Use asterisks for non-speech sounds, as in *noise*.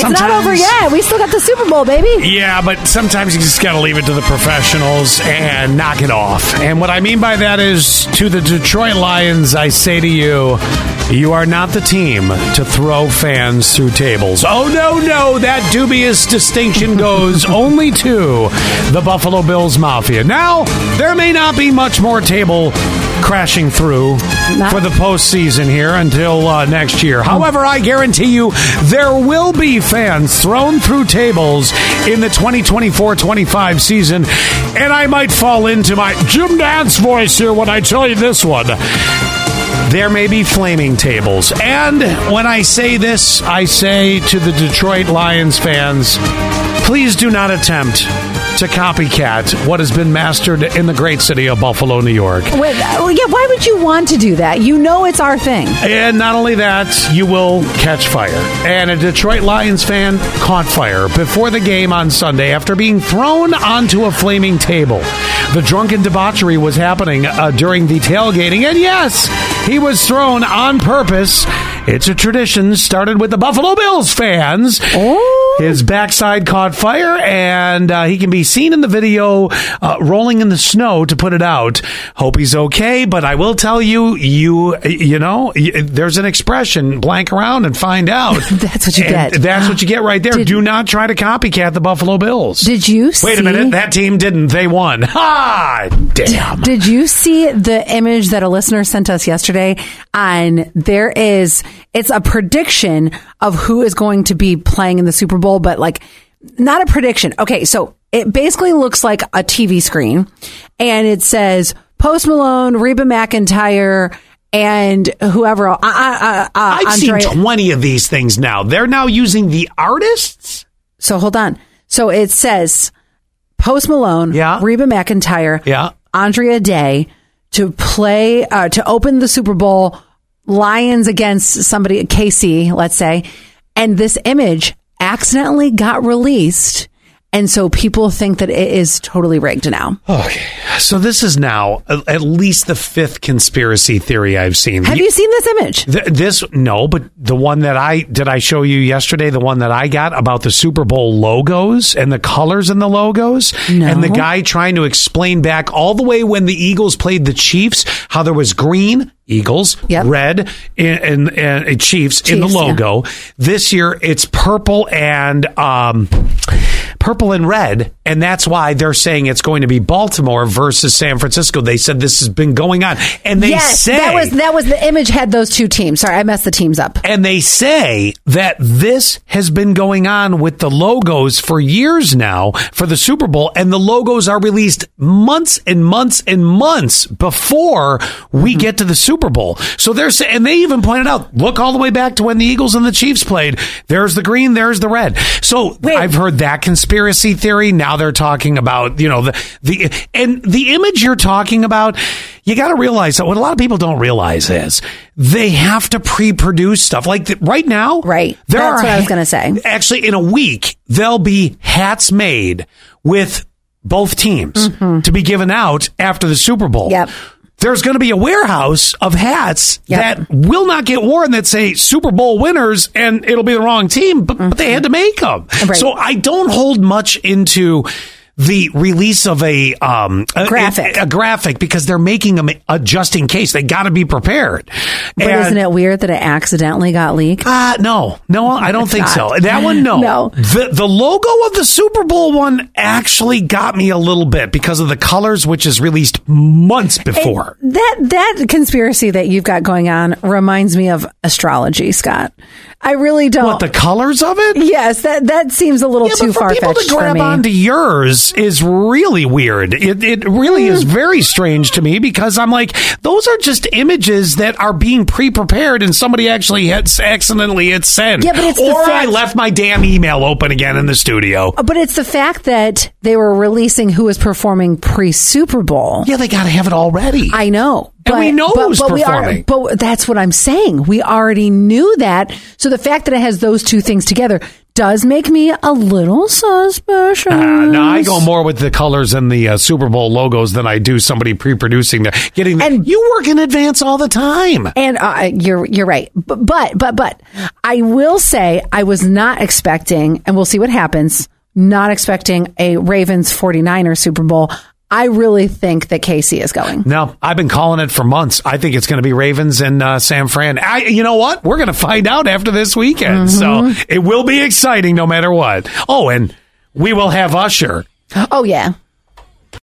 It's not over yet. We still got the Super Bowl, baby. Yeah, but sometimes you just got to leave it to the professionals and knock it off. And what I mean by that is to the Detroit Lions, I say to you, you are not the team to throw fans through tables. Oh, no, no. That dubious distinction *laughs* goes only to the Buffalo Bills Mafia. Now, there may not be much more table crashing through Not- for the postseason here until uh, next year. However, I guarantee you there will be fans thrown through tables in the 2024-25 season, and I might fall into my Jim Dance voice here when I tell you this one. There may be flaming tables. And when I say this, I say to the Detroit Lions fans, please do not attempt to copycat what has been mastered in the great city of Buffalo, New York. Wait, uh, yeah, why would you want to do that? You know it's our thing. And not only that, you will catch fire. And a Detroit Lions fan caught fire before the game on Sunday after being thrown onto a flaming table. The drunken debauchery was happening uh, during the tailgating, and yes, he was thrown on purpose. It's a tradition started with the Buffalo Bills fans. Oh. His backside caught fire, and uh, he can be seen in the video uh, rolling in the snow to put it out. Hope he's okay, but I will tell you, you you know, y- there's an expression: blank around and find out. *laughs* That's what you And get. That's what you get right there. Did- Do not try to copycat the Buffalo Bills. Did you see? Wait a minute, that team didn't. They won. Ha! Damn. Did you see the image that a listener sent us yesterday? And there is, it's a prediction of who is going to be playing in the Super Bowl, but like, not a prediction. Okay, so it basically looks like a TV screen, and it says Post Malone, Reba McEntire, and whoever else. Uh, uh, uh, I've Andre- seen 20 of these things now. They're now using the artists? So hold on. So it says Post Malone, Yeah. Reba McEntire, Yeah. Andra Day to play uh, to open the Super Bowl Lions against somebody KC, let's say, and this image accidentally got released. And so people think that it is totally rigged now. Okay. So this is now at least the fifth conspiracy theory I've seen. Have you seen this image? Th- this no, but the one that I did I show you yesterday, the one that I got about the Super Bowl logos and the colors in the logos, No. and the guy trying to explain back all the way when the Eagles played the Chiefs, how there was green Eagles, Yep. red and, and, and Chiefs, in the Chiefs, yeah. logo. This year it's purple and um, purple and red, and that's why they're saying it's going to be Baltimore versus San Francisco. They said this has been going on, and they yes, say that was that was the image had those two teams. Sorry, I messed the teams up. and they say that this has been going on with the logos for years now for the Super Bowl, and the logos are released months and months and months before we Mm-hmm. get to the Super Bowl. So they're saying, and they even pointed out, look all the way back to when the Eagles and the Chiefs played. There's the green, there's the red. So Wait. I've heard that conspiracy theory. Now they're talking about, you know, the, the, and the image you're talking about, you got to realize that what a lot of people don't realize is they have to pre-produce stuff like the, right now. Right. There That's are what I was gonna say. Actually, in a week, there'll be hats made with both teams to be given out after the Super Bowl. Mm-hmm. Yep. There's going to be a warehouse of hats Yep. that will not get worn that say Super Bowl winners, and it'll be the wrong team, but, but they had to make them. Right. So I don't hold much into the release of a um a- Graphic. a, a graphic because they're making them a just in case they got to be prepared But And- isn't it weird that it accidentally got leaked? uh, no, no, I don't think so. That one, no. No. The, the logo of the Super Bowl one actually got me a little bit because of the colors, which is released months before. That that conspiracy that you've got going on reminds me of astrology, Scott. I really don't. what, the colors of it? yes, that that seems a little Yeah, too for far people fetched to for grab me. onto yours is really weird. It, it really is Mm. very strange to me because I'm like, those are just images that are being pre-prepared and somebody actually hits accidentally hit send. Yeah, but it's or I left my damn email open again in the studio. but it's the fact that they were releasing who was performing pre Super Bowl. Yeah, they got to have it already. I know. And we know who's we are, performing. but that's what I'm saying. We already knew that. So the fact that it has those two things together does make me a little suspicious. Uh, no, I go more with the colors and the uh, Super Bowl logos than I do somebody pre-producing the getting. The, And- you work in advance all the time. And uh, you're you're right, but, but but but I will say I was not expecting, and we'll see what happens. Not expecting a Ravens 49ers Super Bowl. I really think that KC is going. No, I've been calling it for months. I think it's going to be Ravens and uh, San Fran. I, you know what? We're going to find out after this weekend. Mm-hmm. So it will be exciting no matter what. Oh, and we will have Usher. Oh yeah,